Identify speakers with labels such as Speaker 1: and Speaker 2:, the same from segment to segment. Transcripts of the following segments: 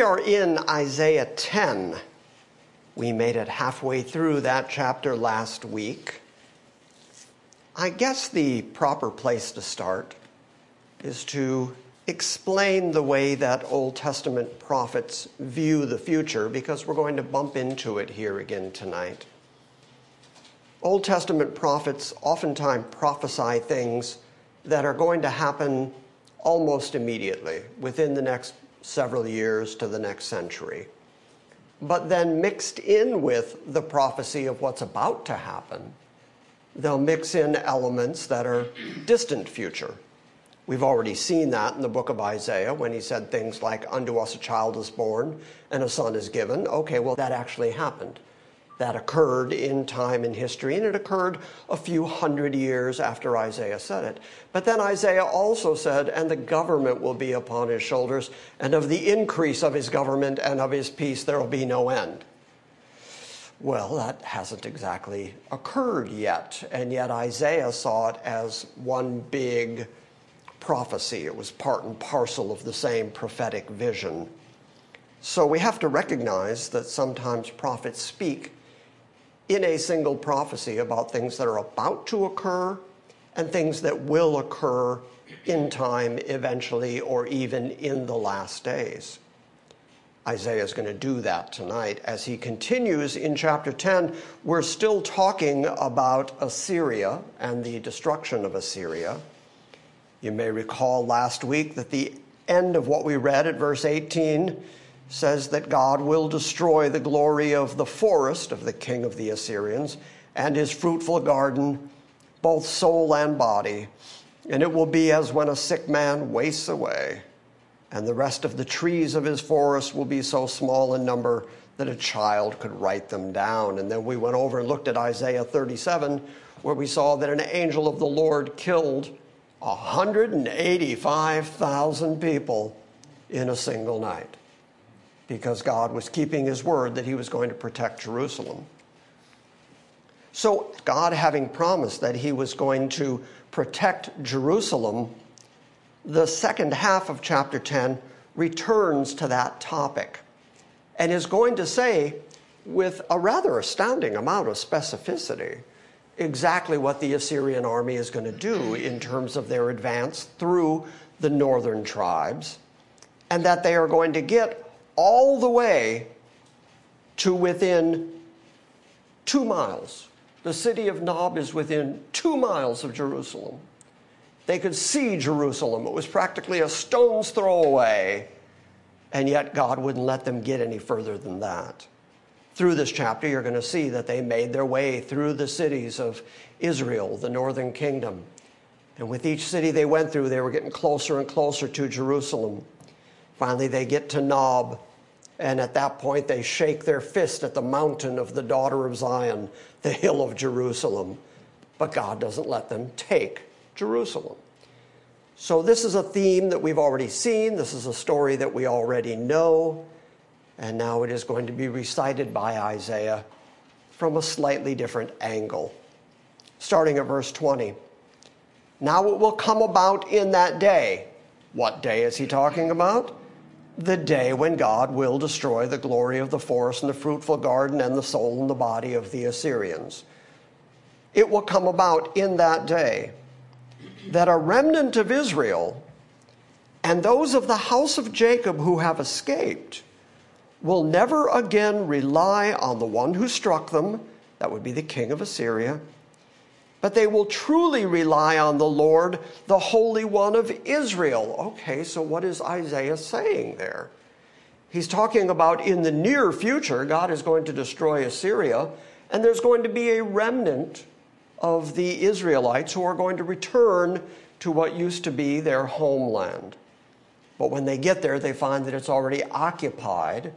Speaker 1: We are in Isaiah 10. We made it halfway through that chapter last week. I guess the proper place to start is to explain the way that Old Testament prophets view the future because we're going to bump into it here again tonight. Old Testament prophets oftentimes prophesy things that are going to happen almost immediately within the next several years to the next century. But then, mixed in with the prophecy of what's about to happen, they'll mix in elements that are distant future. We've already seen that in the book of Isaiah when he said things like, Unto us a child is born and a son is given. Okay, well, that actually happened that occurred in time and history, and it occurred a few hundred years after Isaiah said it. But then Isaiah also said, And the government will be upon his shoulders, and of the increase of his government and of his peace there will be no end. Well, that hasn't exactly occurred yet, and yet Isaiah saw it as one big prophecy. It was part and parcel of the same prophetic vision. So we have to recognize that sometimes prophets speak in a single prophecy about things that are about to occur and things that will occur in time eventually or even in the last days. Isaiah is going to do that tonight. As he continues in chapter 10, we're still talking about Assyria and the destruction of Assyria. You may recall last week that the end of what we read at verse 18 says that God will destroy the glory of the forest of the king of the Assyrians and his fruitful garden, both soul and body. And it will be as when a sick man wastes away, and the rest of the trees of his forest will be so small in number that a child could write them down. And then we went over and looked at Isaiah 37, where we saw that an angel of the Lord killed 185,000 people in a single night because God was keeping his word that he was going to protect Jerusalem. So, God having promised that he was going to protect Jerusalem, the second half of chapter 10 returns to that topic and is going to say, with a rather astounding amount of specificity, exactly what the Assyrian army is going to do in terms of their advance through the northern tribes, and that they are going to get all the way to within two miles. The city of Nob is within two miles of Jerusalem. They could see Jerusalem. It was practically a stone's throw away, and yet God wouldn't let them get any further than that. Through this chapter, you're going to see that they made their way through the cities of Israel, the northern kingdom. And with each city they went through, they were getting closer and closer to Jerusalem. Finally, they get to Nob, and at that point, they shake their fist at the mountain of the daughter of Zion, the hill of Jerusalem. But God doesn't let them take Jerusalem. So, this is a theme that we've already seen. This is a story that we already know. And now it is going to be recited by Isaiah from a slightly different angle. Starting at verse 20. Now it will come about in that day. What day is he talking about? The day when God will destroy the glory of the forest and the fruitful garden and the soul and the body of the Assyrians. It will come about in that day that a remnant of Israel and those of the house of Jacob who have escaped will never again rely on the one who struck them, that would be the king of Assyria but they will truly rely on the Lord, the Holy One of Israel. Okay, so what is Isaiah saying there? He's talking about in the near future, God is going to destroy Assyria, and there's going to be a remnant of the Israelites who are going to return to what used to be their homeland. But when they get there, they find that it's already occupied.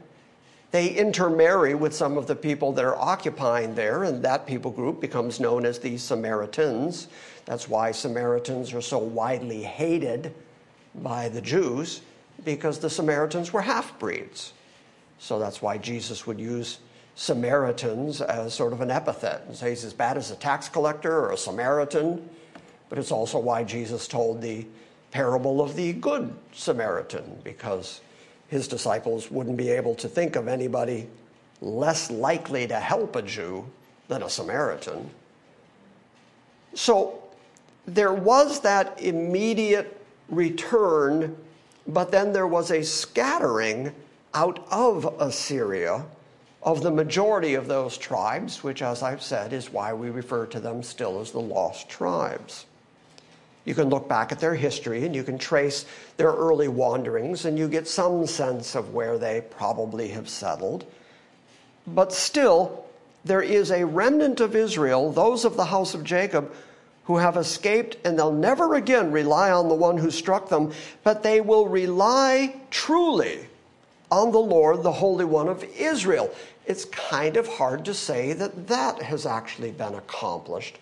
Speaker 1: They intermarry with some of the people that are occupying there, and that people group becomes known as the Samaritans. That's why Samaritans are so widely hated by the Jews, because the Samaritans were half breeds. So that's why Jesus would use Samaritans as sort of an epithet and say he's as bad as a tax collector or a Samaritan. But it's also why Jesus told the parable of the Good Samaritan, because his disciples wouldn't be able to think of anybody less likely to help a Jew than a Samaritan. So there was that immediate return, but then there was a scattering out of Assyria of the majority of those tribes, which, as I've said, is why we refer to them still as the lost tribes. You can look back at their history and you can trace their early wanderings, and you get some sense of where they probably have settled. But still, there is a remnant of Israel, those of the house of Jacob, who have escaped, and they'll never again rely on the one who struck them, but they will rely truly on the Lord, the Holy One of Israel. It's kind of hard to say that that has actually been accomplished,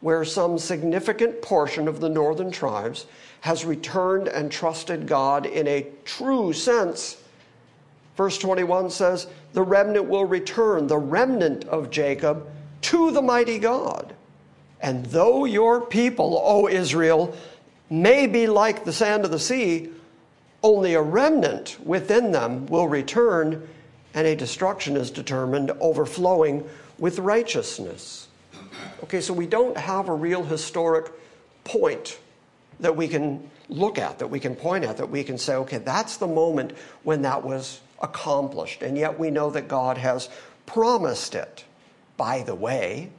Speaker 1: where some significant portion of the northern tribes has returned and trusted God in a true sense. Verse 21 says, The remnant will return, the remnant of Jacob, to the mighty God. And though your people, O Israel, may be like the sand of the sea, only a remnant within them will return, and a destruction is determined, overflowing with righteousness. Okay, so we don't have a real historic point that we can look at, that we can point at, that we can say, okay, that's the moment when that was accomplished. And yet we know that God has promised it. By the way,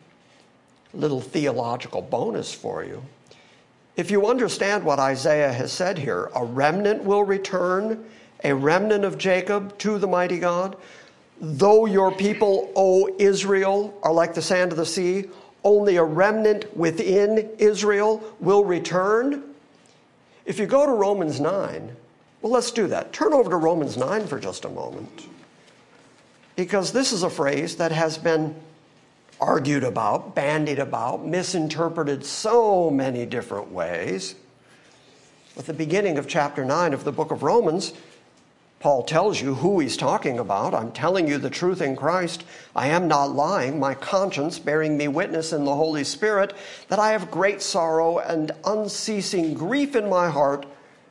Speaker 1: little theological bonus for you. If you understand what Isaiah has said here, a remnant will return, a remnant of Jacob to the mighty God. Though your people, O Israel, are like the sand of the sea, only a remnant within Israel will return. If you go to Romans 9, well, let's do that. Turn over to Romans 9 for just a moment. Because this is a phrase that has been argued about, bandied about, misinterpreted so many different ways. At the beginning of chapter 9 of the book of Romans, Paul tells you who he's talking about. I'm telling you the truth in Christ. I am not lying, my conscience bearing me witness in the Holy Spirit that I have great sorrow and unceasing grief in my heart,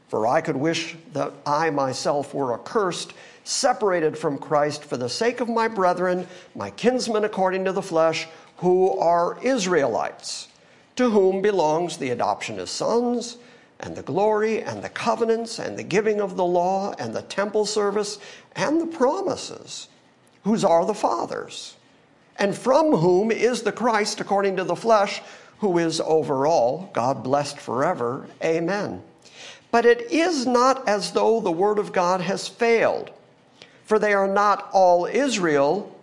Speaker 1: for I could wish that I myself were accursed separated from Christ for the sake of my brethren, my kinsmen according to the flesh, who are Israelites, to whom belongs the adoption as sons, and the glory, and the covenants, and the giving of the law, and the temple service, and the promises, whose are the fathers, and from whom is the Christ according to the flesh, who is over all, God blessed forever. Amen. But it is not as though the word of God has failed. For they are not all Israel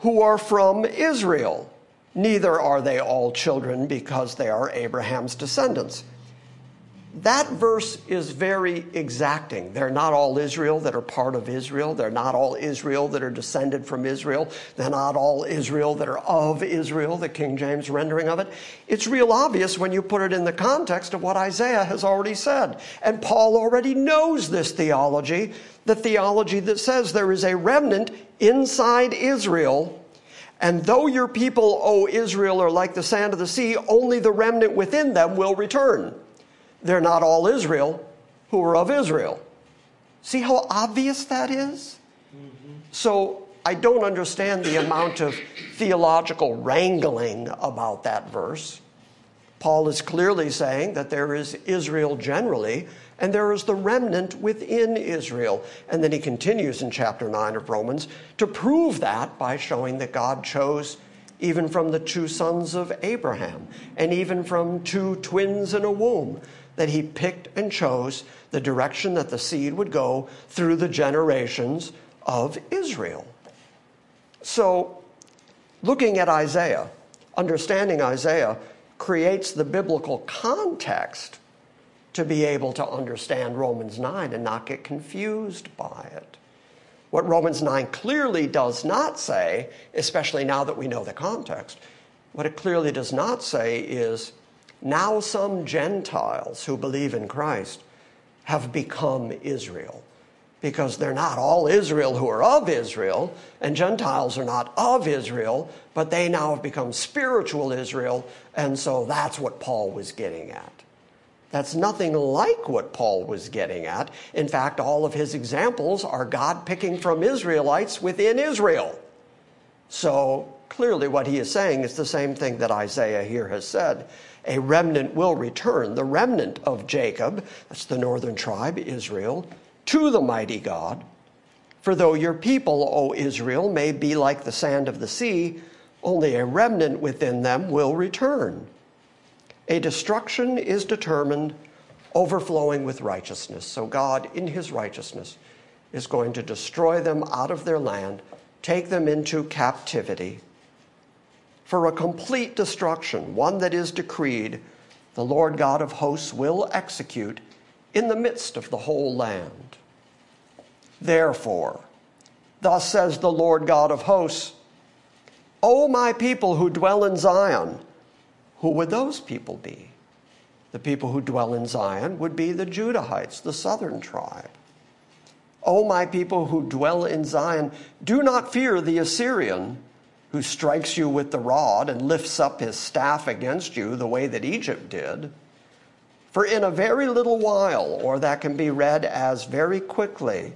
Speaker 1: who are from Israel, neither are they all children because they are Abraham's descendants. That verse is very exacting. They're not all Israel that are part of Israel. They're not all Israel that are descended from Israel. They're not all Israel that are of Israel, the King James rendering of it. It's real obvious when you put it in the context of what Isaiah has already said. And Paul already knows this theology, the theology that says there is a remnant inside Israel. And though your people, O Israel, are like the sand of the sea, only the remnant within them will return they're not all Israel who are of Israel. See how obvious that is? Mm-hmm. So I don't understand the amount of theological wrangling about that verse. Paul is clearly saying that there is Israel generally, and there is the remnant within Israel. And then he continues in chapter 9 of Romans to prove that by showing that God chose even from the two sons of Abraham, and even from two twins in a womb that he picked and chose the direction that the seed would go through the generations of Israel. So, looking at Isaiah, understanding Isaiah creates the biblical context to be able to understand Romans 9 and not get confused by it. What Romans 9 clearly does not say, especially now that we know the context, what it clearly does not say is now some Gentiles who believe in Christ have become Israel. Because they're not all Israel who are of Israel, and Gentiles are not of Israel, but they now have become spiritual Israel, and so that's what Paul was getting at. That's nothing like what Paul was getting at. In fact, all of his examples are God picking from Israelites within Israel. So clearly, what he is saying is the same thing that Isaiah here has said. A remnant will return, the remnant of Jacob, that's the northern tribe, Israel, to the mighty God. For though your people, O Israel, may be like the sand of the sea, only a remnant within them will return. A destruction is determined overflowing with righteousness. So God, in his righteousness, is going to destroy them out of their land, take them into captivity. For a complete destruction, one that is decreed, the Lord God of hosts will execute in the midst of the whole land. Therefore, thus says the Lord God of hosts, O my people who dwell in Zion, who would those people be? The people who dwell in Zion would be the Judahites, the southern tribe. O my people who dwell in Zion, do not fear the Assyrian who strikes you with the rod and lifts up his staff against you the way that Egypt did. For in a very little while, or that can be read as very quickly,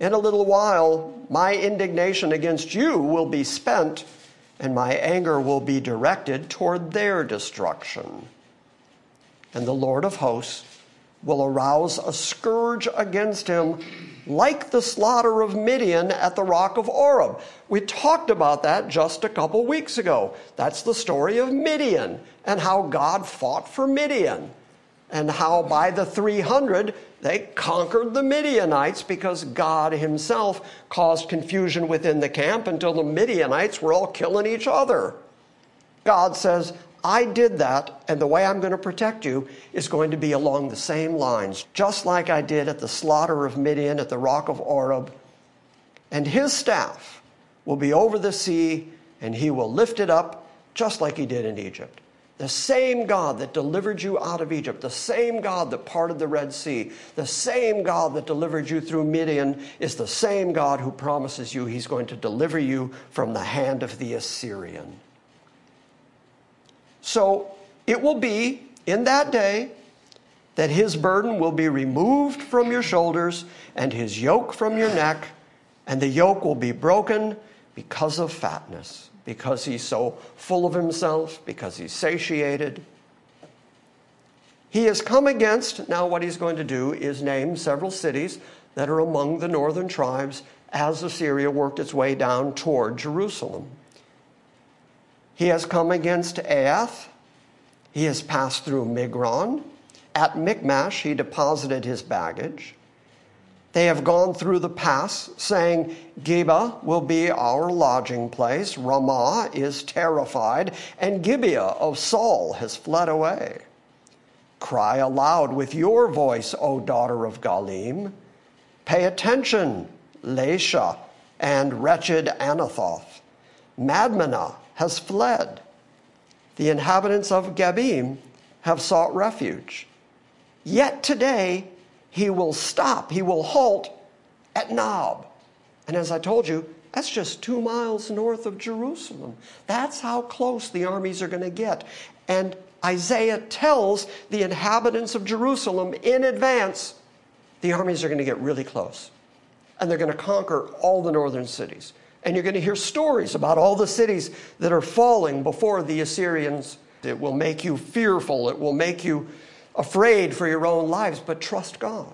Speaker 1: in a little while, my indignation against you will be spent and my anger will be directed toward their destruction. And the Lord of hosts will arouse a scourge against him like the slaughter of Midian at the rock of Oreb. We talked about that just a couple weeks ago. That's the story of Midian and how God fought for Midian and how by the 300 they conquered the Midianites because God Himself caused confusion within the camp until the Midianites were all killing each other. God says, I did that, and the way I'm going to protect you is going to be along the same lines, just like I did at the slaughter of Midian at the rock of Oreb. And his staff will be over the sea, and he will lift it up just like he did in Egypt. The same God that delivered you out of Egypt, the same God that parted the Red Sea, the same God that delivered you through Midian is the same God who promises you he's going to deliver you from the hand of the Assyrian. So it will be in that day that his burden will be removed from your shoulders and his yoke from your neck, and the yoke will be broken because of fatness because he's so full of himself, because he's satiated. He has come against, now what he's going to do is name several cities that are among the northern tribes as Assyria worked its way down toward Jerusalem. He has come against Aiath. He has passed through Migron. At Michmash, he deposited his baggage. They have gone through the pass, saying, Geba will be our lodging place. Ramah is terrified, and Gibeah of Saul has fled away. Cry aloud with your voice, O daughter of Galim. Pay attention, Laishah and wretched Anathoth. Madmenah has fled. The inhabitants of Gebim have sought refuge. Yet today he will stop, he will halt at Nob. And as I told you, that's just two miles north of Jerusalem. That's how close the armies are going to get. And Isaiah tells the inhabitants of Jerusalem in advance the armies are going to get really close. And they're going to conquer all the northern cities. And you're going to hear stories about all the cities that are falling before the Assyrians. It will make you fearful. It will make you afraid for your own lives, but trust God.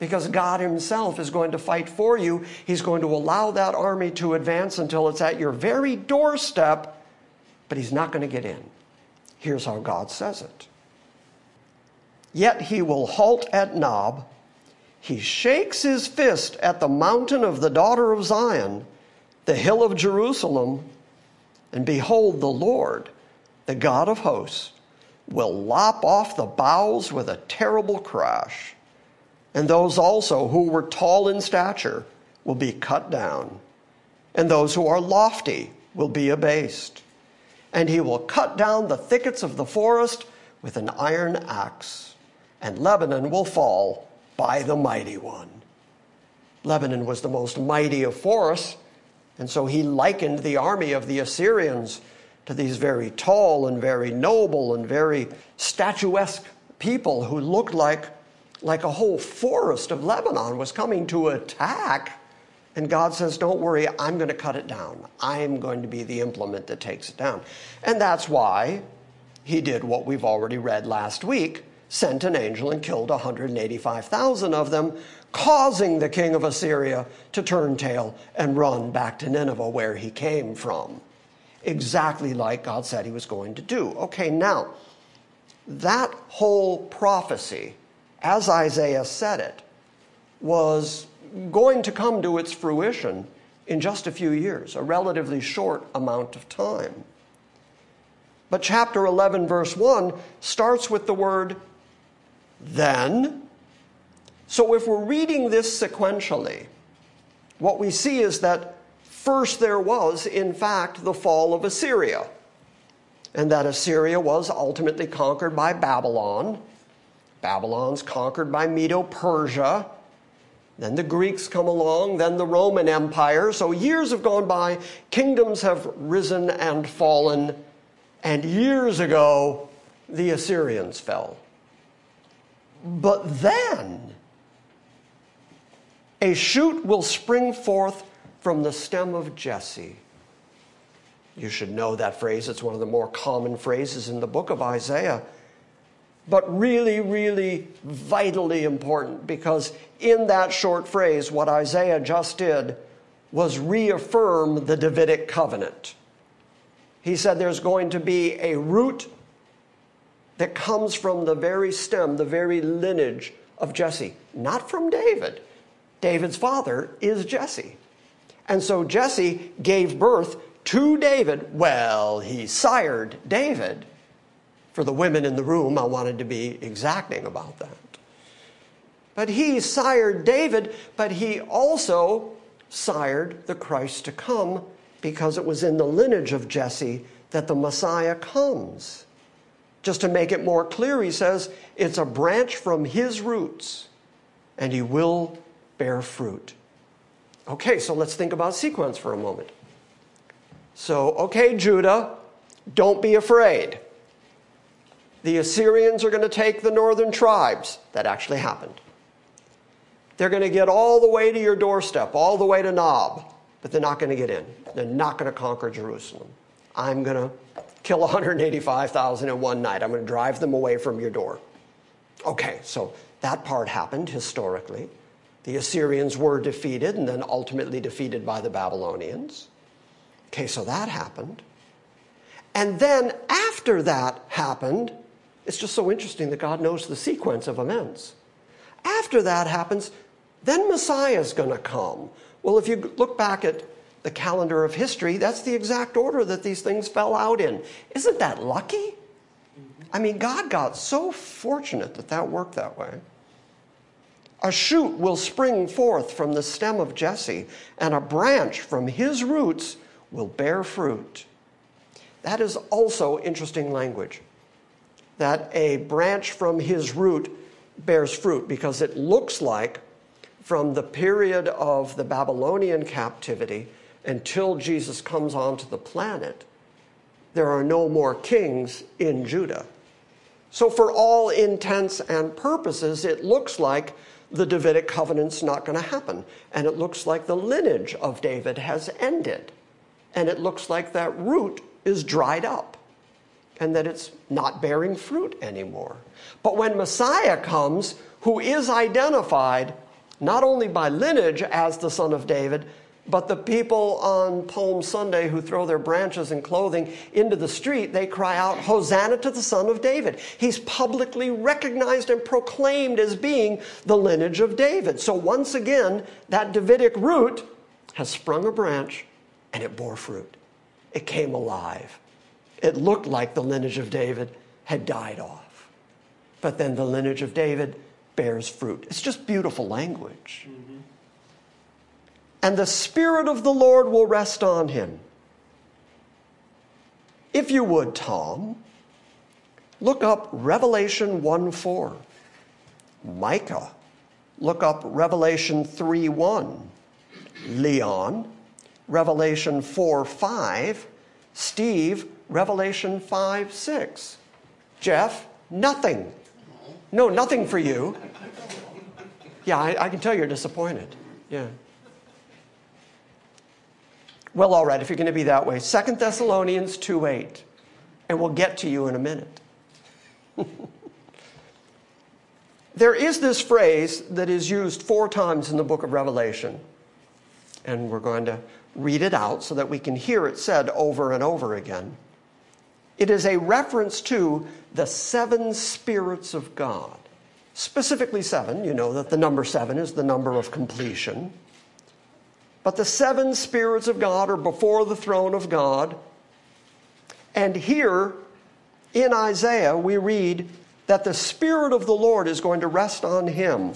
Speaker 1: Because God Himself is going to fight for you. He's going to allow that army to advance until it's at your very doorstep, but He's not going to get in. Here's how God says it Yet He will halt at Nob. He shakes his fist at the mountain of the daughter of Zion, the hill of Jerusalem, and behold, the Lord, the God of hosts, will lop off the boughs with a terrible crash, and those also who were tall in stature will be cut down, and those who are lofty will be abased. And he will cut down the thickets of the forest with an iron axe, and Lebanon will fall by the mighty one. Lebanon was the most mighty of forests, and so he likened the army of the Assyrians to these very tall and very noble and very statuesque people who looked like, like a whole forest of Lebanon was coming to attack. And God says, Don't worry, I'm going to cut it down. I'm going to be the implement that takes it down. And that's why he did what we've already read last week sent an angel and killed 185,000 of them, causing the king of Assyria to turn tail and run back to Nineveh, where he came from exactly like God said he was going to do. Okay, now, that whole prophecy, as Isaiah said it, was going to come to its fruition in just a few years, a relatively short amount of time. But chapter 11, verse 1 starts with the word then. So if we're reading this sequentially, what we see is that First, there was, in fact, the fall of Assyria, and that Assyria was ultimately conquered by Babylon. Babylon's conquered by Medo Persia. Then the Greeks come along, then the Roman Empire. So years have gone by, kingdoms have risen and fallen, and years ago, the Assyrians fell. But then, a shoot will spring forth from the stem of Jesse. You should know that phrase. It's one of the more common phrases in the book of Isaiah. But really, really vitally important because in that short phrase, what Isaiah just did was reaffirm the Davidic covenant. He said there's going to be a root that comes from the very stem, the very lineage of Jesse, not from David. David's father is Jesse. And so Jesse gave birth to David. Well, he sired David. For the women in the room, I wanted to be exacting about that. But he sired David, but he also sired the Christ to come because it was in the lineage of Jesse that the Messiah comes. Just to make it more clear, he says it's a branch from his roots, and he will bear fruit. Okay, so let's think about sequence for a moment. So, okay, Judah, don't be afraid. The Assyrians are going to take the northern tribes. That actually happened. They're going to get all the way to your doorstep, all the way to Nob, but they're not going to get in. They're not going to conquer Jerusalem. I'm going to kill 185,000 in one night. I'm going to drive them away from your door. Okay, so that part happened historically. The Assyrians were defeated and then ultimately defeated by the Babylonians. Okay, so that happened. And then after that happened, it's just so interesting that God knows the sequence of events. After that happens, then Messiah's going to come. Well, if you look back at the calendar of history, that's the exact order that these things fell out in. Isn't that lucky? I mean, God got so fortunate that that worked that way. A shoot will spring forth from the stem of Jesse, and a branch from his roots will bear fruit. That is also interesting language. That a branch from his root bears fruit, because it looks like from the period of the Babylonian captivity until Jesus comes onto the planet, there are no more kings in Judah. So, for all intents and purposes, it looks like the Davidic covenant's not going to happen. And it looks like the lineage of David has ended. And it looks like that root is dried up and that it's not bearing fruit anymore. But when Messiah comes, who is identified not only by lineage as the son of David, but the people on Palm Sunday who throw their branches and clothing into the street, they cry out, Hosanna to the Son of David. He's publicly recognized and proclaimed as being the lineage of David. So once again, that Davidic root has sprung a branch and it bore fruit. It came alive. It looked like the lineage of David had died off. But then the lineage of David bears fruit. It's just beautiful language. Mm-hmm. And the Spirit of the Lord will rest on him. If you would, Tom, look up Revelation 1 4. Micah, look up Revelation 3 1. Leon, Revelation 4 5. Steve, Revelation 5 6. Jeff, nothing. No, nothing for you. Yeah, I, I, can tell you're disappointed. Yeah. Well, all right, if you're going to be that way. Second Thessalonians 2 8. And we'll get to you in a minute. there is this phrase that is used four times in the book of Revelation. And we're going to read it out so that we can hear it said over and over again. It is a reference to the seven spirits of God. Specifically, seven. You know that the number seven is the number of completion. But the seven spirits of God are before the throne of God. And here in Isaiah, we read that the Spirit of the Lord is going to rest on him,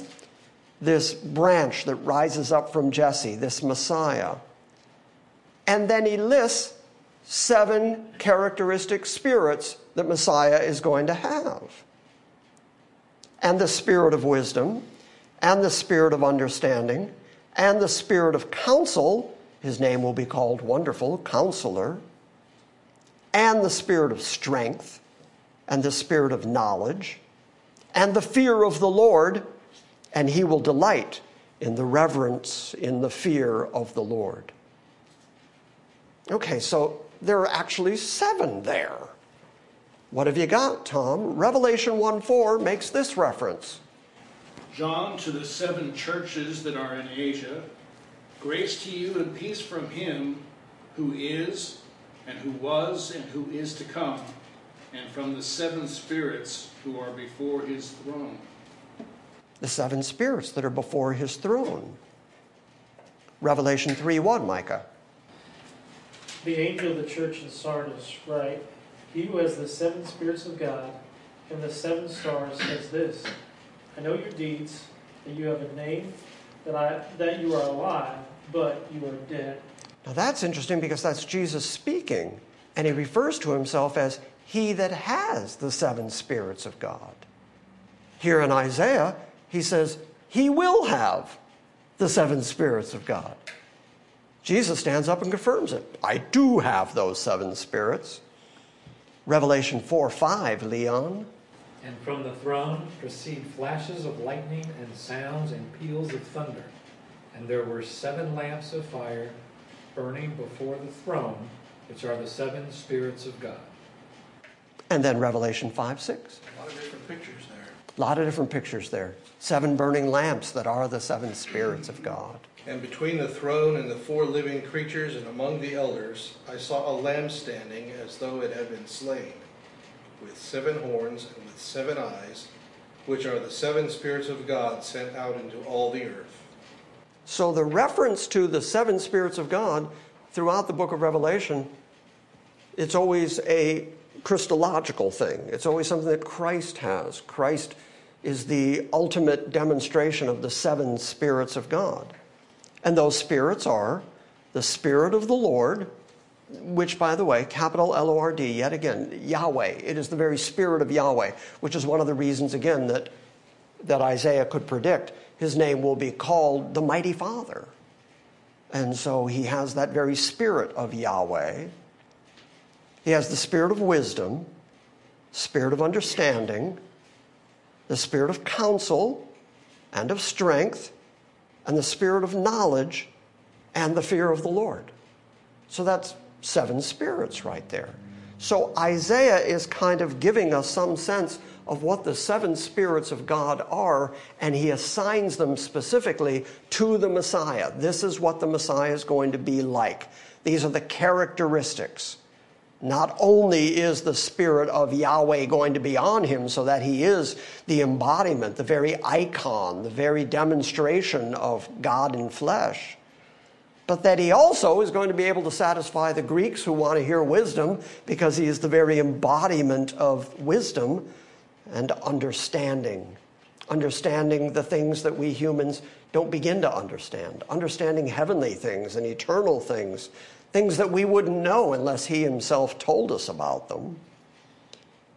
Speaker 1: this branch that rises up from Jesse, this Messiah. And then he lists seven characteristic spirits that Messiah is going to have. And the spirit of wisdom, and the spirit of understanding, and the spirit of counsel. His name will be called Wonderful Counselor. And the spirit of strength, and the spirit of knowledge, and the fear of the Lord, and he will delight in the reverence, in the fear of the Lord. Okay, so there are actually seven there. What have you got, Tom? Revelation 1 4 makes this reference.
Speaker 2: John to the seven churches that are in Asia, grace to you and peace from him who is, and who was, and who is to come, and from the seven spirits who are before his throne.
Speaker 1: The seven spirits that are before his throne. Revelation 3 1, Micah
Speaker 3: the angel of the church in Sardis write, He who has the seven spirits of God and the seven stars says this I know your deeds, that you have a name, that, I, that you are alive, but you are dead.
Speaker 1: Now that's interesting because that's Jesus speaking, and he refers to himself as he that has the seven spirits of God. Here in Isaiah, he says, He will have the seven spirits of God. Jesus stands up and confirms it. I do have those seven spirits. Revelation 4 5, Leon.
Speaker 4: And from the throne proceed flashes of lightning and sounds and peals of thunder. And there were seven lamps of fire burning before the throne, which are the seven spirits of God.
Speaker 1: And then Revelation 5
Speaker 2: 6. A lot of different pictures there.
Speaker 1: A lot of different pictures there. Seven burning lamps that are the seven spirits of God.
Speaker 5: And between the throne and the four living creatures and among the elders, I saw a lamb standing as though it had been slain, with seven horns and with seven eyes, which are the seven spirits of God sent out into all the earth.
Speaker 1: So the reference to the seven spirits of God throughout the book of Revelation, it's always a Christological thing. It's always something that Christ has. Christ is the ultimate demonstration of the seven spirits of God. And those spirits are the Spirit of the Lord, which, by the way, capital L O R D, yet again, Yahweh. It is the very Spirit of Yahweh, which is one of the reasons, again, that, that Isaiah could predict his name will be called the Mighty Father. And so he has that very Spirit of Yahweh. He has the Spirit of wisdom, Spirit of understanding, the Spirit of counsel and of strength and the spirit of knowledge and the fear of the Lord. So that's seven spirits right there. So Isaiah is kind of giving us some sense of what the seven spirits of God are, and he assigns them specifically to the Messiah. This is what the Messiah is going to be like. These are the characteristics not only is the Spirit of Yahweh going to be on him so that he is the embodiment, the very icon, the very demonstration of God in flesh, but that he also is going to be able to satisfy the Greeks who want to hear wisdom because he is the very embodiment of wisdom and understanding. Understanding the things that we humans don't begin to understand. Understanding heavenly things and eternal things, things that we wouldn't know unless he himself told us about them.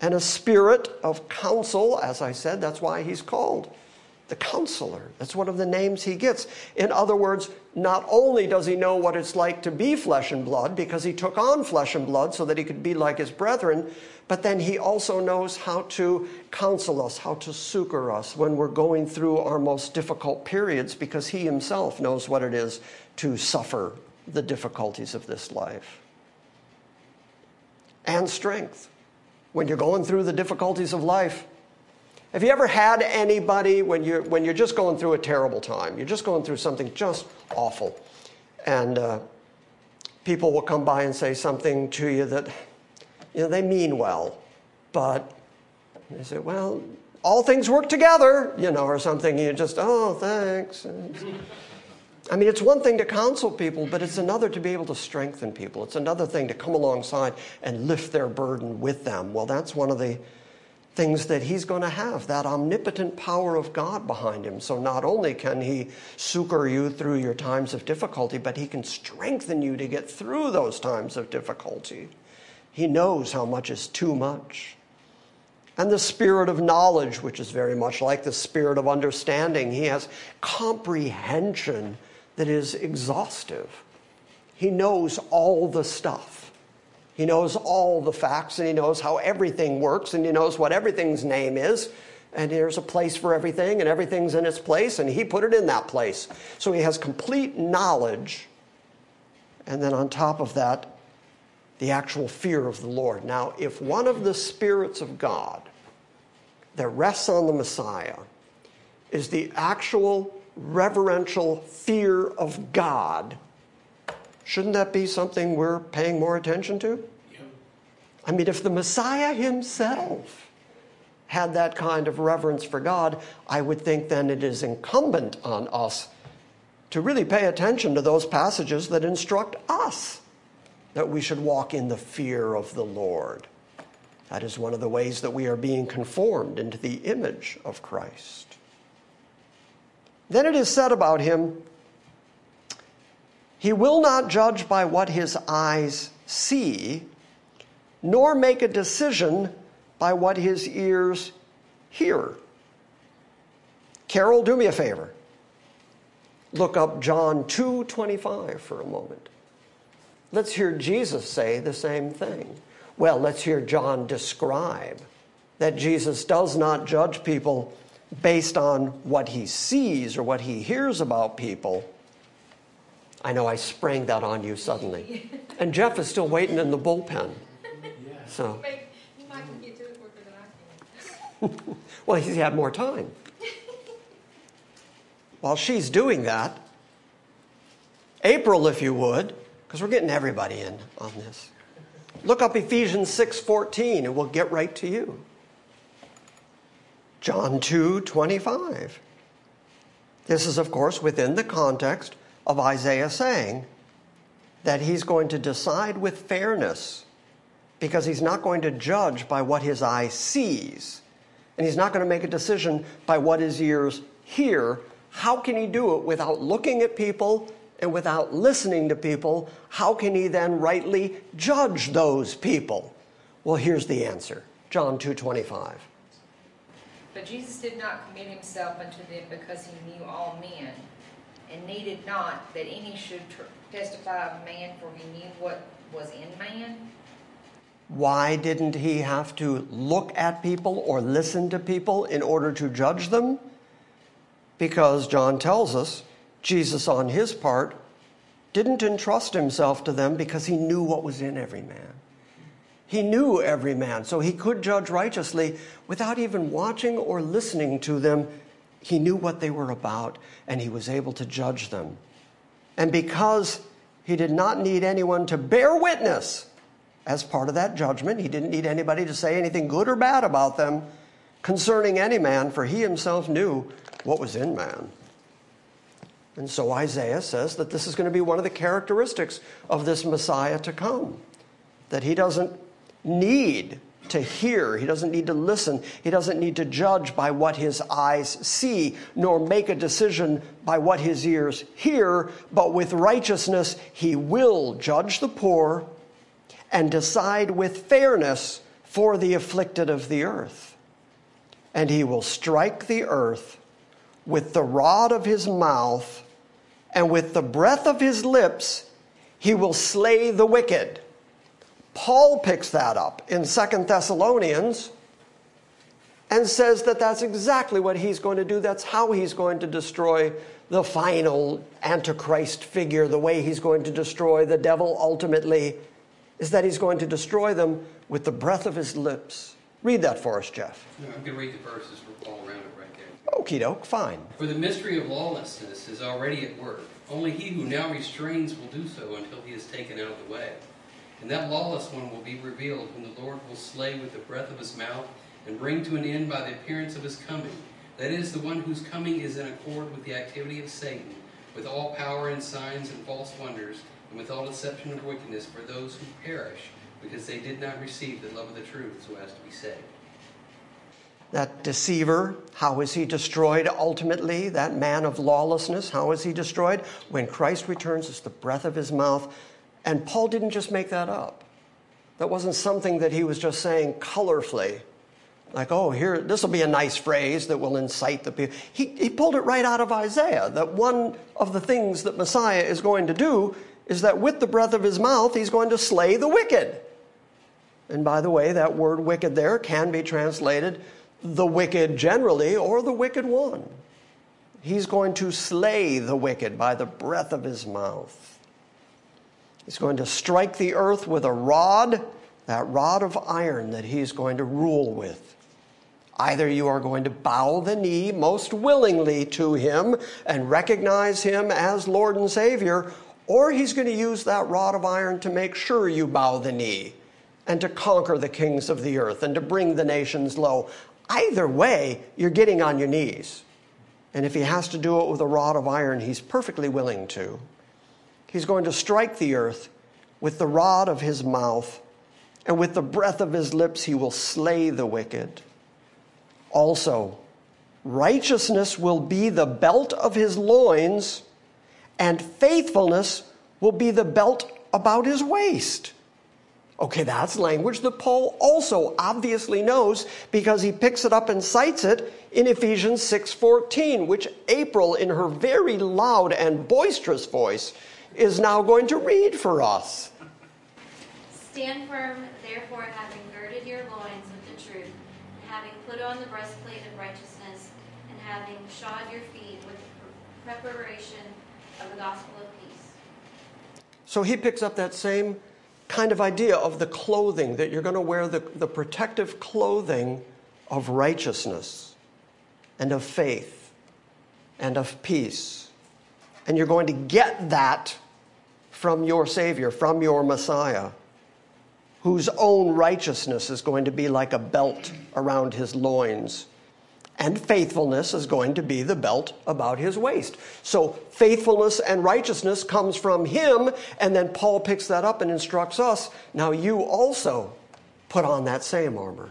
Speaker 1: And a spirit of counsel, as I said, that's why he's called the counselor. That's one of the names he gets. In other words, not only does he know what it's like to be flesh and blood, because he took on flesh and blood so that he could be like his brethren, but then he also knows how to counsel us, how to succor us when we're going through our most difficult periods, because he himself knows what it is to suffer the difficulties of this life. And strength. When you're going through the difficulties of life, have you ever had anybody when you're, when you're just going through a terrible time, you're just going through something just awful, and uh, people will come by and say something to you that, you know, they mean well, but they say, well, all things work together, you know, or something. You just, oh, thanks. I mean, it's one thing to counsel people, but it's another to be able to strengthen people. It's another thing to come alongside and lift their burden with them. Well, that's one of the things that he's going to have that omnipotent power of God behind him. So not only can he succor you through your times of difficulty, but he can strengthen you to get through those times of difficulty. He knows how much is too much. And the spirit of knowledge, which is very much like the spirit of understanding, he has comprehension that is exhaustive. He knows all the stuff. He knows all the facts and he knows how everything works and he knows what everything's name is. And there's a place for everything and everything's in its place and he put it in that place. So he has complete knowledge. And then on top of that, the actual fear of the Lord. Now, if one of the spirits of God that rests on the Messiah is the actual reverential fear of God, Shouldn't that be something we're paying more attention to? Yeah. I mean, if the Messiah himself had that kind of reverence for God, I would think then it is incumbent on us to really pay attention to those passages that instruct us that we should walk in the fear of the Lord. That is one of the ways that we are being conformed into the image of Christ. Then it is said about him he will not judge by what his eyes see, nor make a decision by what his ears hear. Carol, do me a favor. Look up John 2:25 for a moment. Let's hear Jesus say the same thing. Well, let's hear John describe that Jesus does not judge people based on what he sees or what he hears about people, I know I sprang that on you suddenly. And Jeff is still waiting in the bullpen. So.
Speaker 6: You might get to it quicker than I can.
Speaker 1: well, he's had more time. While she's doing that, April, if you would, because we're getting everybody in on this. Look up Ephesians 6:14 and we'll get right to you. John 2:25. This is of course within the context of Isaiah saying that he's going to decide with fairness because he's not going to judge by what his eye sees. And he's not going to make a decision by what his ears hear. How can he do it without looking at people and without listening to people? How can he then rightly judge those people? Well, here's the answer. John 2:25.
Speaker 6: But Jesus did not commit himself unto them because he knew all men and needed not that any should testify of man, for he knew what was in man.
Speaker 1: Why didn't he have to look at people or listen to people in order to judge them? Because John tells us Jesus, on his part, didn't entrust himself to them because he knew what was in every man. He knew every man, so he could judge righteously without even watching or listening to them he knew what they were about and he was able to judge them. And because he did not need anyone to bear witness as part of that judgment, he didn't need anybody to say anything good or bad about them concerning any man, for he himself knew what was in man. And so Isaiah says that this is going to be one of the characteristics of this Messiah to come. That he doesn't need to hear, he doesn't need to listen, he doesn't need to judge by what his eyes see, nor make a decision by what his ears hear, but with righteousness he will judge the poor and decide with fairness for the afflicted of the earth. And he will strike the earth with the rod of his mouth, and with the breath of his lips, he will slay the wicked. Paul picks that up in Second Thessalonians and says that that's exactly what he's going to do. That's how he's going to destroy the final Antichrist figure, the way he's going to destroy the devil ultimately, is that he's going to destroy them with the breath of his lips. Read that for us, Jeff.
Speaker 7: I'm going to read the verses all around it right there.
Speaker 1: Okie doke, fine.
Speaker 7: For the mystery of lawlessness is already at work. Only he who now restrains will do so until he is taken out of the way. And that lawless one will be revealed, whom the Lord will slay with the breath of his mouth and bring to an end by the appearance of his coming. That is, the one whose coming is in accord with the activity of Satan, with all power and signs and false wonders, and with all deception of wickedness for those who perish, because they did not receive the love of the truth so as to be saved.
Speaker 1: That deceiver, how is he destroyed ultimately? That man of lawlessness, how is he destroyed? When Christ returns, it's the breath of his mouth. And Paul didn't just make that up. That wasn't something that he was just saying colorfully, like, oh, here, this will be a nice phrase that will incite the people. He, he pulled it right out of Isaiah that one of the things that Messiah is going to do is that with the breath of his mouth, he's going to slay the wicked. And by the way, that word wicked there can be translated the wicked generally or the wicked one. He's going to slay the wicked by the breath of his mouth. He's going to strike the earth with a rod, that rod of iron that he's going to rule with. Either you are going to bow the knee most willingly to him and recognize him as Lord and Savior, or he's going to use that rod of iron to make sure you bow the knee and to conquer the kings of the earth and to bring the nations low. Either way, you're getting on your knees. And if he has to do it with a rod of iron, he's perfectly willing to. He's going to strike the earth with the rod of his mouth, and with the breath of his lips, he will slay the wicked. Also, righteousness will be the belt of his loins, and faithfulness will be the belt about his waist. Okay, that's language that Paul also obviously knows because he picks it up and cites it in Ephesians 6:14, which April in her very loud and boisterous voice is now going to read for us.
Speaker 8: Stand firm, therefore, having girded your loins with the truth, and having put on the breastplate of righteousness, and having shod your feet with the preparation of the gospel of peace.
Speaker 1: So he picks up that same kind of idea of the clothing, that you're going to wear the, the protective clothing of righteousness and of faith and of peace. And you're going to get that from your Savior, from your Messiah, whose own righteousness is going to be like a belt around his loins and faithfulness is going to be the belt about his waist. So faithfulness and righteousness comes from him, and then Paul picks that up and instructs us now you also put on that same armor.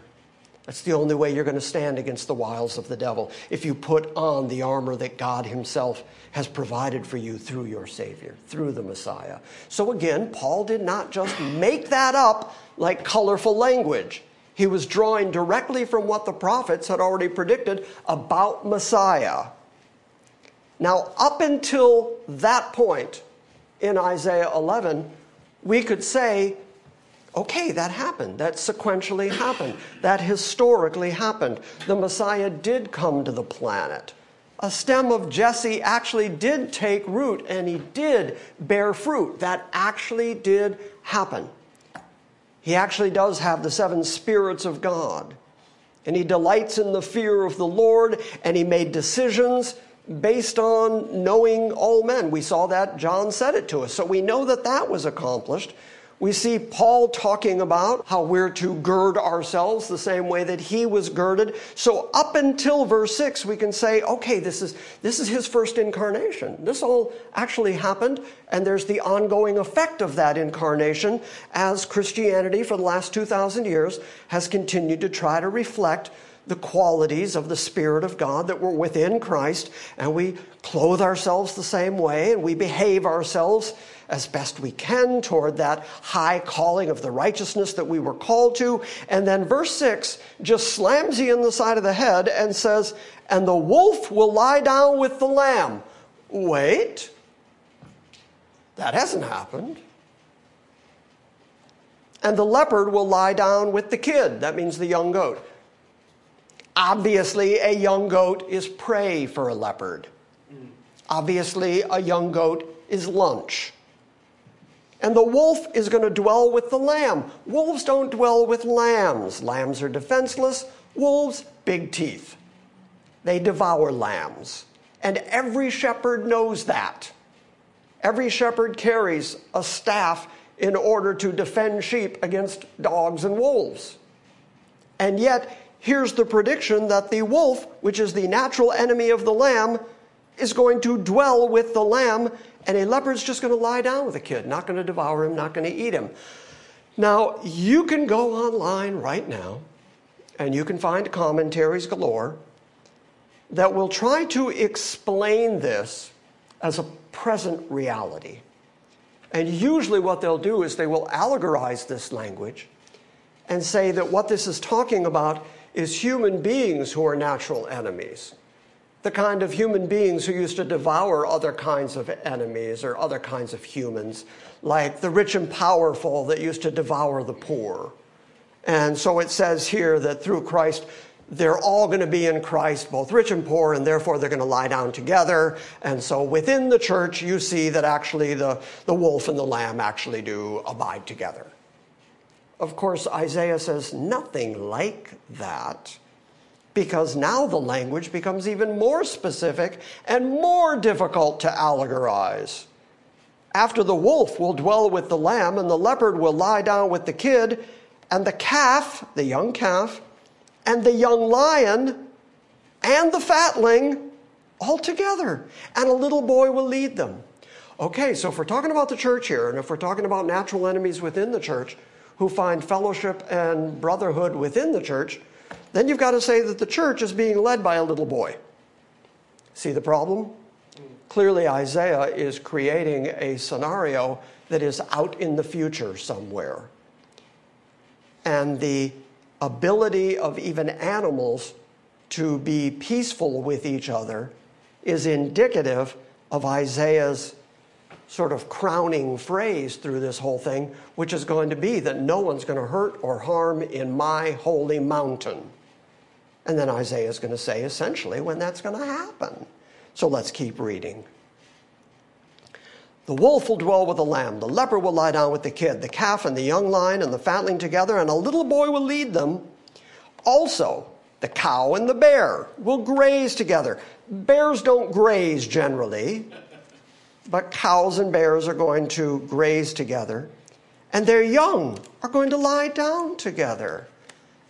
Speaker 1: That's the only way you're going to stand against the wiles of the devil, if you put on the armor that God himself has provided for you through your Savior, through the Messiah. So again, Paul did not just make that up like colorful language. He was drawing directly from what the prophets had already predicted about Messiah. Now, up until that point in Isaiah 11, we could say, okay, that happened. That sequentially happened. That historically happened. The Messiah did come to the planet. A stem of Jesse actually did take root and he did bear fruit. That actually did happen. He actually does have the seven spirits of God. And he delights in the fear of the Lord, and he made decisions based on knowing all men. We saw that John said it to us. So we know that that was accomplished. We see Paul talking about how we're to gird ourselves the same way that he was girded. So up until verse 6, we can say, okay, this is, this is his first incarnation. This all actually happened, and there's the ongoing effect of that incarnation as Christianity for the last 2,000 years has continued to try to reflect the qualities of the Spirit of God that were within Christ, and we clothe ourselves the same way, and we behave ourselves as best we can toward that high calling of the righteousness that we were called to. And then verse 6 just slams you in the side of the head and says, And the wolf will lie down with the lamb. Wait, that hasn't happened. And the leopard will lie down with the kid. That means the young goat. Obviously, a young goat is prey for a leopard. Obviously, a young goat is lunch. And the wolf is going to dwell with the lamb. Wolves don't dwell with lambs. Lambs are defenseless. Wolves, big teeth. They devour lambs. And every shepherd knows that. Every shepherd carries a staff in order to defend sheep against dogs and wolves. And yet, here's the prediction that the wolf, which is the natural enemy of the lamb, is going to dwell with the lamb, and a leopard's just going to lie down with a kid, not going to devour him, not going to eat him. Now, you can go online right now, and you can find commentaries galore that will try to explain this as a present reality. And usually, what they'll do is they will allegorize this language and say that what this is talking about is human beings who are natural enemies. The kind of human beings who used to devour other kinds of enemies or other kinds of humans, like the rich and powerful that used to devour the poor. And so it says here that through Christ, they're all going to be in Christ, both rich and poor, and therefore they're going to lie down together. And so within the church, you see that actually the, the wolf and the lamb actually do abide together. Of course, Isaiah says nothing like that because now the language becomes even more specific and more difficult to allegorize. After the wolf will dwell with the lamb, and the leopard will lie down with the kid, and the calf, the young calf, and the young lion, and the fatling all together, and a little boy will lead them. Okay, so if we're talking about the church here, and if we're talking about natural enemies within the church, who find fellowship and brotherhood within the church, then you've got to say that the church is being led by a little boy. See the problem? Clearly, Isaiah is creating a scenario that is out in the future somewhere. And the ability of even animals to be peaceful with each other is indicative of Isaiah's sort of crowning phrase through this whole thing, which is going to be that no one's going to hurt or harm in my holy mountain. And then Isaiah is going to say essentially when that's going to happen. So let's keep reading. The wolf will dwell with the lamb, the leper will lie down with the kid, the calf and the young lion and the fatling together, and a little boy will lead them. Also, the cow and the bear will graze together. Bears don't graze generally, but cows and bears are going to graze together, and their young are going to lie down together.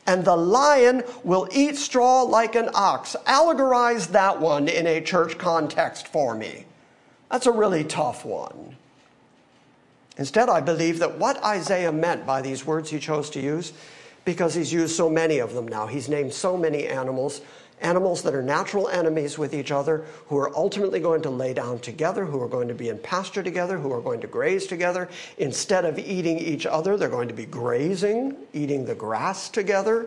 Speaker 1: And the lion will eat straw like an ox. Allegorize that one in a church context for me. That's a really tough one. Instead, I believe that what Isaiah meant by these words he chose to use, because he's used so many of them now, he's named so many animals, animals that are natural enemies with each other, who are ultimately going to lay down together, who are going to be in pasture together, who are going to graze together. Instead of eating each other, they're going to be grazing, eating the grass together.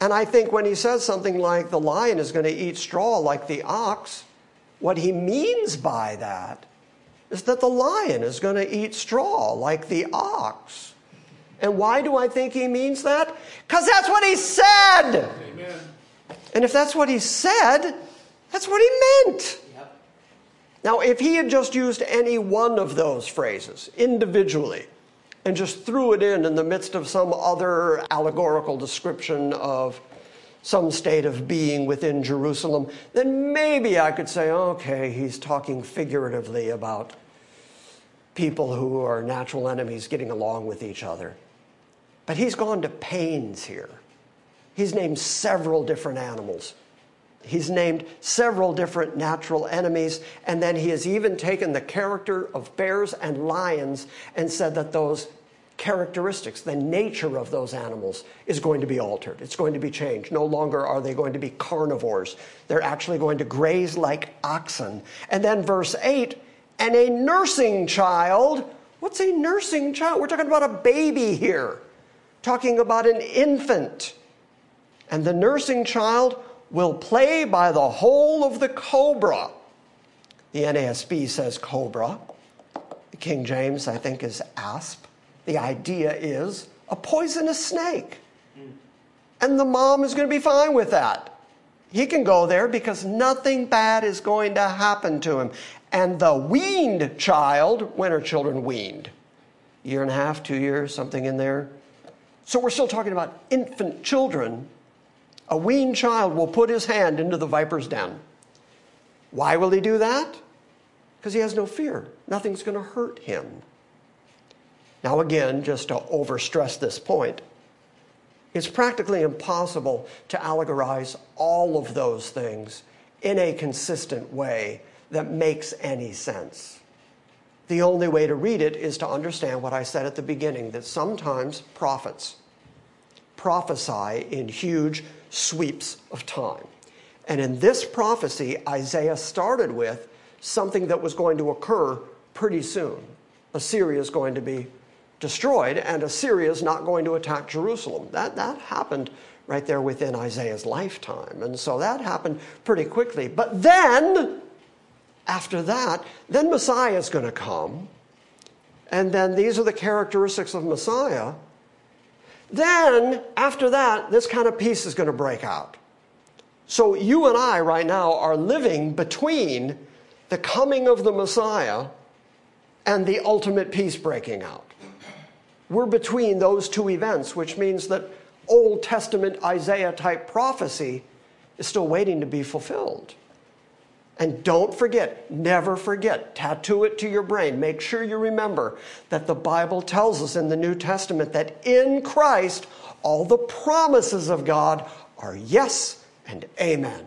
Speaker 1: And I think when he says something like the lion is going to eat straw like the ox, what he means by that is that the lion is going to eat straw like the ox. And why do I think he means that? Because that's what he said. Amen. And if that's what he said, that's what he meant. Yep. Now, if he had just used any one of those phrases individually and just threw it in in the midst of some other allegorical description of some state of being within Jerusalem, then maybe I could say, okay, he's talking figuratively about people who are natural enemies getting along with each other. But he's gone to pains here. He's named several different animals. He's named several different natural enemies, and then he has even taken the character of bears and lions and said that those characteristics, the nature of those animals, is going to be altered. It's going to be changed. No longer are they going to be carnivores, they're actually going to graze like oxen. And then verse 8 and a nursing child. What's a nursing child? We're talking about a baby here, talking about an infant. And the nursing child will play by the hole of the cobra. The NASB says cobra. The King James, I think, is asp. The idea is a poisonous snake. And the mom is going to be fine with that. He can go there because nothing bad is going to happen to him. And the weaned child, when are children weaned? Year and a half, two years, something in there. So we're still talking about infant children a weaned child will put his hand into the viper's den. Why will he do that? Because he has no fear. Nothing's going to hurt him. Now, again, just to overstress this point, it's practically impossible to allegorize all of those things in a consistent way that makes any sense. The only way to read it is to understand what I said at the beginning that sometimes prophets prophesy in huge sweeps of time. And in this prophecy, Isaiah started with something that was going to occur pretty soon. Assyria is going to be destroyed, and Assyria is not going to attack Jerusalem. That, that happened right there within Isaiah's lifetime. And so that happened pretty quickly. But then, after that, then Messiah is going to come. And then these are the characteristics of Messiah. Then, after that, this kind of peace is going to break out. So, you and I right now are living between the coming of the Messiah and the ultimate peace breaking out. We're between those two events, which means that Old Testament Isaiah type prophecy is still waiting to be fulfilled. And don't forget, never forget, tattoo it to your brain. Make sure you remember that the Bible tells us in the New Testament that in Christ, all the promises of God are yes and amen.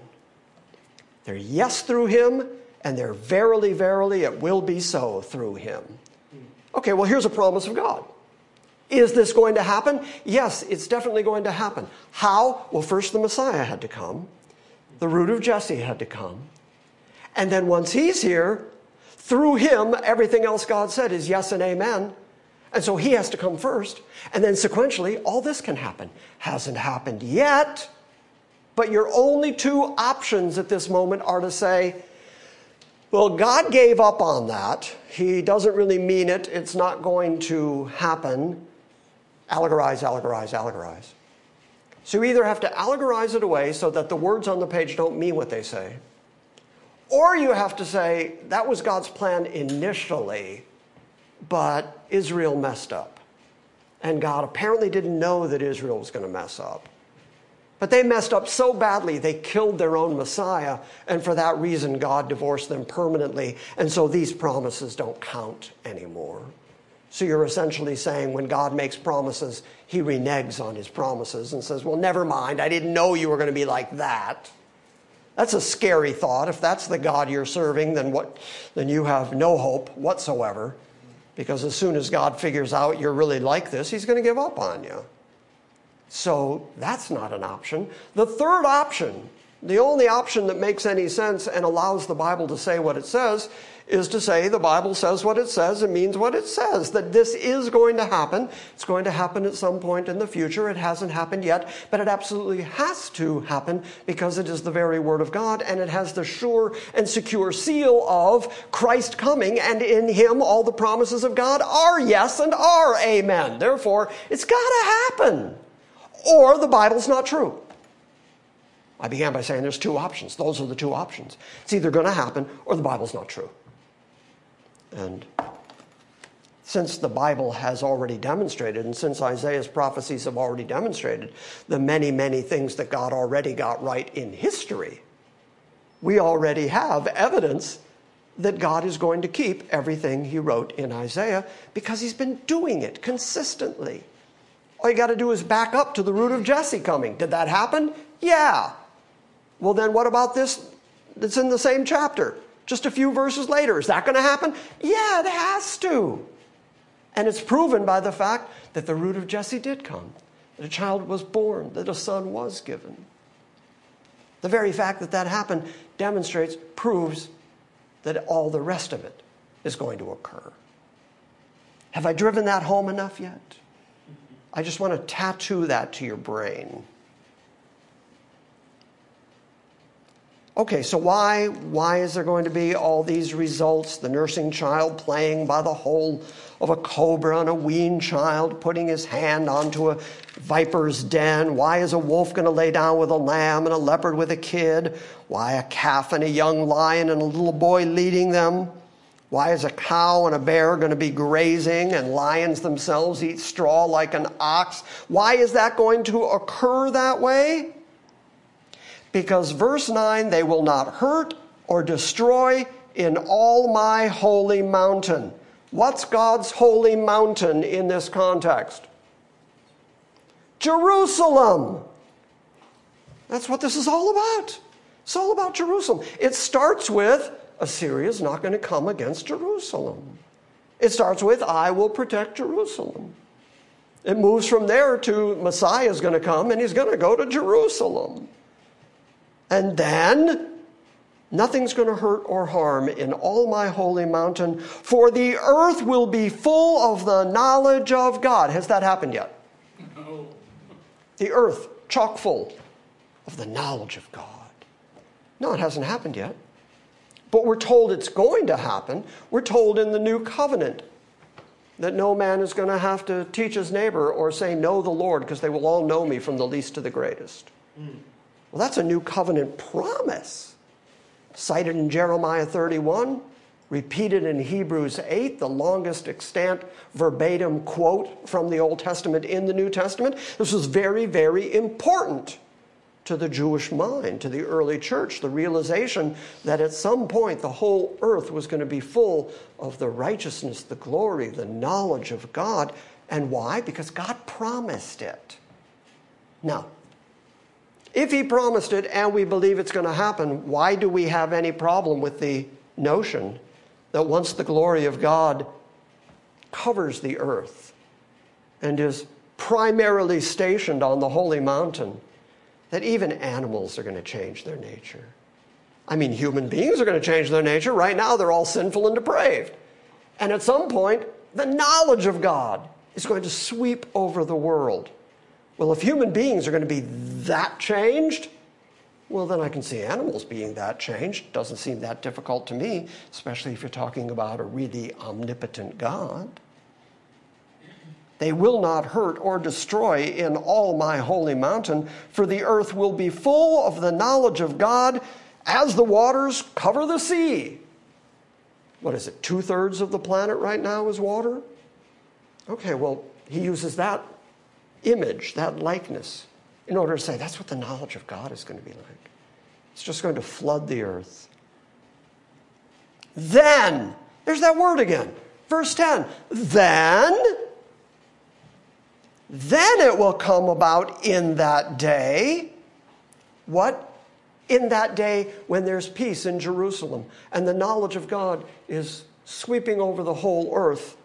Speaker 1: They're yes through Him, and they're verily, verily, it will be so through Him. Okay, well, here's a promise of God. Is this going to happen? Yes, it's definitely going to happen. How? Well, first the Messiah had to come, the root of Jesse had to come. And then once he's here, through him, everything else God said is yes and amen. And so he has to come first. And then sequentially, all this can happen. Hasn't happened yet, but your only two options at this moment are to say, well, God gave up on that. He doesn't really mean it. It's not going to happen. Allegorize, allegorize, allegorize. So you either have to allegorize it away so that the words on the page don't mean what they say, or you have to say, that was God's plan initially, but Israel messed up. And God apparently didn't know that Israel was going to mess up. But they messed up so badly, they killed their own Messiah. And for that reason, God divorced them permanently. And so these promises don't count anymore. So you're essentially saying when God makes promises, he reneges on his promises and says, Well, never mind. I didn't know you were going to be like that. That's a scary thought. If that's the God you're serving, then what then you have no hope whatsoever. Because as soon as God figures out you're really like this, he's going to give up on you. So that's not an option. The third option, the only option that makes any sense and allows the Bible to say what it says, is to say the Bible says what it says, it means what it says, that this is going to happen. It's going to happen at some point in the future. It hasn't happened yet, but it absolutely has to happen because it is the very Word of God and it has the sure and secure seal of Christ coming, and in Him all the promises of God are yes and are amen. Therefore, it's got to happen, or the Bible's not true. I began by saying there's two options. Those are the two options. It's either going to happen or the Bible's not true. And since the Bible has already demonstrated, and since Isaiah's prophecies have already demonstrated the many, many things that God already got right in history, we already have evidence that God is going to keep everything he wrote in Isaiah because he's been doing it consistently. All you got to do is back up to the root of Jesse coming. Did that happen? Yeah. Well, then what about this that's in the same chapter? Just a few verses later. Is that going to happen? Yeah, it has to. And it's proven by the fact that the root of Jesse did come, that a child was born, that a son was given. The very fact that that happened demonstrates, proves that all the rest of it is going to occur. Have I driven that home enough yet? I just want to tattoo that to your brain. Okay, so why why is there going to be all these results? The nursing child playing by the hole of a cobra and a weaned child putting his hand onto a viper's den. Why is a wolf going to lay down with a lamb and a leopard with a kid? Why a calf and a young lion and a little boy leading them? Why is a cow and a bear going to be grazing and lions themselves eat straw like an ox? Why is that going to occur that way? Because verse 9, they will not hurt or destroy in all my holy mountain. What's God's holy mountain in this context? Jerusalem. That's what this is all about. It's all about Jerusalem. It starts with Assyria is not going to come against Jerusalem. It starts with, I will protect Jerusalem. It moves from there to Messiah is going to come and he's going to go to Jerusalem. And then nothing's going to hurt or harm in all my holy mountain, for the earth will be full of the knowledge of God. Has that happened yet?
Speaker 2: No.
Speaker 1: The earth chock full of the knowledge of God. No, it hasn't happened yet. But we're told it's going to happen. We're told in the new covenant that no man is going to have to teach his neighbor or say, Know the Lord, because they will all know me from the least to the greatest. Mm. Well, that's a new covenant promise. Cited in Jeremiah 31, repeated in Hebrews 8, the longest extant verbatim quote from the Old Testament in the New Testament. This was very, very important to the Jewish mind, to the early church, the realization that at some point the whole earth was going to be full of the righteousness, the glory, the knowledge of God. And why? Because God promised it. Now, if He promised it and we believe it's going to happen, why do we have any problem with the notion that once the glory of God covers the earth and is primarily stationed on the holy mountain, that even animals are going to change their nature. I mean, human beings are going to change their nature. Right now, they're all sinful and depraved. And at some point, the knowledge of God is going to sweep over the world. Well, if human beings are going to be that changed, well, then I can see animals being that changed. Doesn't seem that difficult to me, especially if you're talking about a really omnipotent God. They will not hurt or destroy in all my holy mountain, for the earth will be full of the knowledge of God as the waters cover the sea. What is it? Two thirds of the planet right now is water? Okay, well, he uses that image, that likeness, in order to say that's what the knowledge of God is going to be like. It's just going to flood the earth. Then, there's that word again. Verse 10. Then then it will come about in that day. What? In that day when there's peace in Jerusalem and the knowledge of God is sweeping over the whole earth.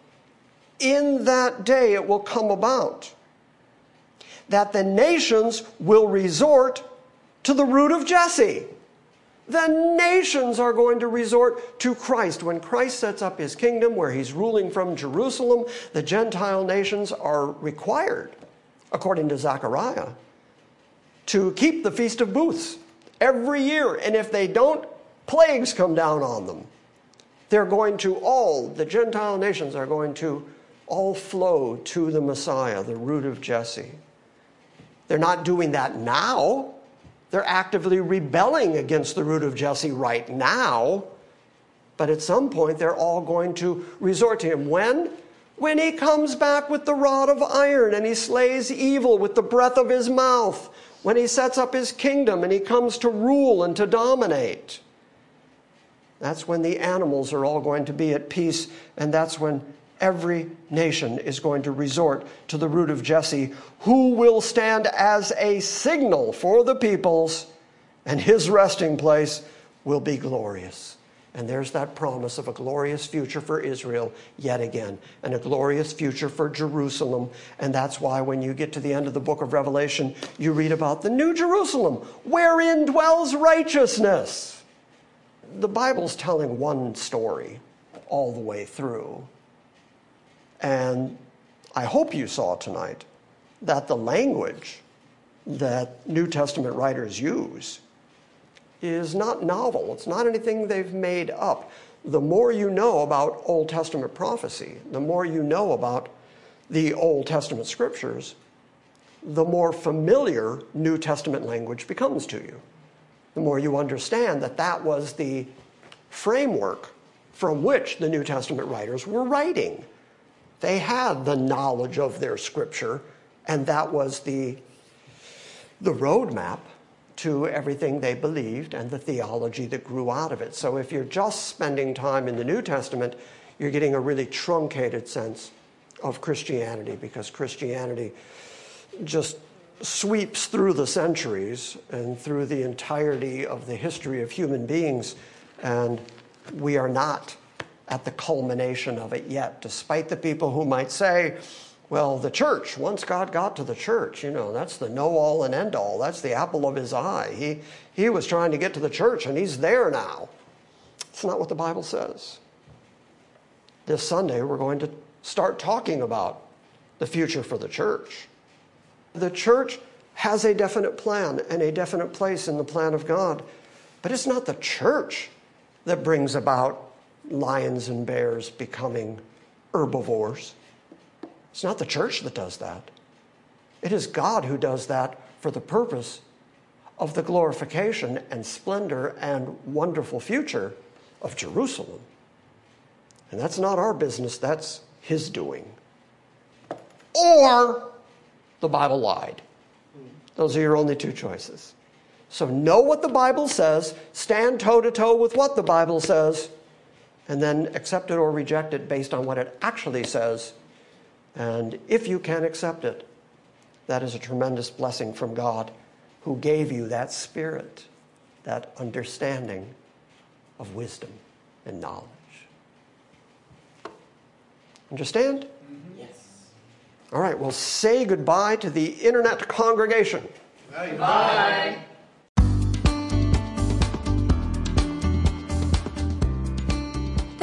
Speaker 1: In that day it will come about that the nations will resort to the root of Jesse. The nations are going to resort to Christ. When Christ sets up his kingdom where he's ruling from Jerusalem, the Gentile nations are required, according to Zechariah, to keep the Feast of Booths every year. And if they don't, plagues come down on them. They're going to all, the Gentile nations are going to all flow to the Messiah, the root of Jesse. They're not doing that now. They're actively rebelling against the root of Jesse right now. But at some point, they're all going to resort to him. When? When he comes back with the rod of iron and he slays evil with the breath of his mouth. When he sets up his kingdom and he comes to rule and to dominate. That's when the animals are all going to be at peace, and that's when every nation is going to resort to the root of Jesse, who will stand as a signal for the peoples, and his resting place will be glorious. And there's that promise of a glorious future for Israel yet again, and a glorious future for Jerusalem. And that's why when you get to the end of the book of Revelation, you read about the New Jerusalem, wherein dwells righteousness. The Bible's telling one story all the way through. And I hope you saw tonight that the language that New Testament writers use is not novel. It's not anything they've made up. The more you know about Old Testament prophecy, the more you know about the Old Testament scriptures, the more familiar New Testament language becomes to you. The more you understand that that was the framework from which the New Testament writers were writing. They had the knowledge of their scripture, and that was the, the roadmap to everything they believed and the theology that grew out of it. So if you're just spending time in the New Testament, you're getting a really truncated sense of Christianity because Christianity just sweeps through the centuries and through the entirety of the history of human beings, and we are not at the culmination of it yet, despite the people who might say, well, the church, once God got to the church, you know, that's the know all and end all. That's the apple of his eye. He, he was trying to get to the church and he's there now. It's not what the Bible says. This Sunday, we're going to start talking about the future for the church. The church has a definite plan and a definite place in the plan of God, but it's not the church that brings about lions and bears becoming herbivores. It's not the church that does that. It is God who does that for the purpose of the glorification and splendor and wonderful future of Jerusalem. And that's not our business, that's His doing. Or the Bible lied. Those are your only two choices. So know what the Bible says, stand toe to toe with what the Bible says, and then accept it or reject it based on what it actually says and if you can accept it, that is a tremendous blessing from God who gave you that spirit, that understanding of wisdom and knowledge. Understand? Yes. All right, well, say goodbye to the internet congregation.
Speaker 2: Bye. Bye.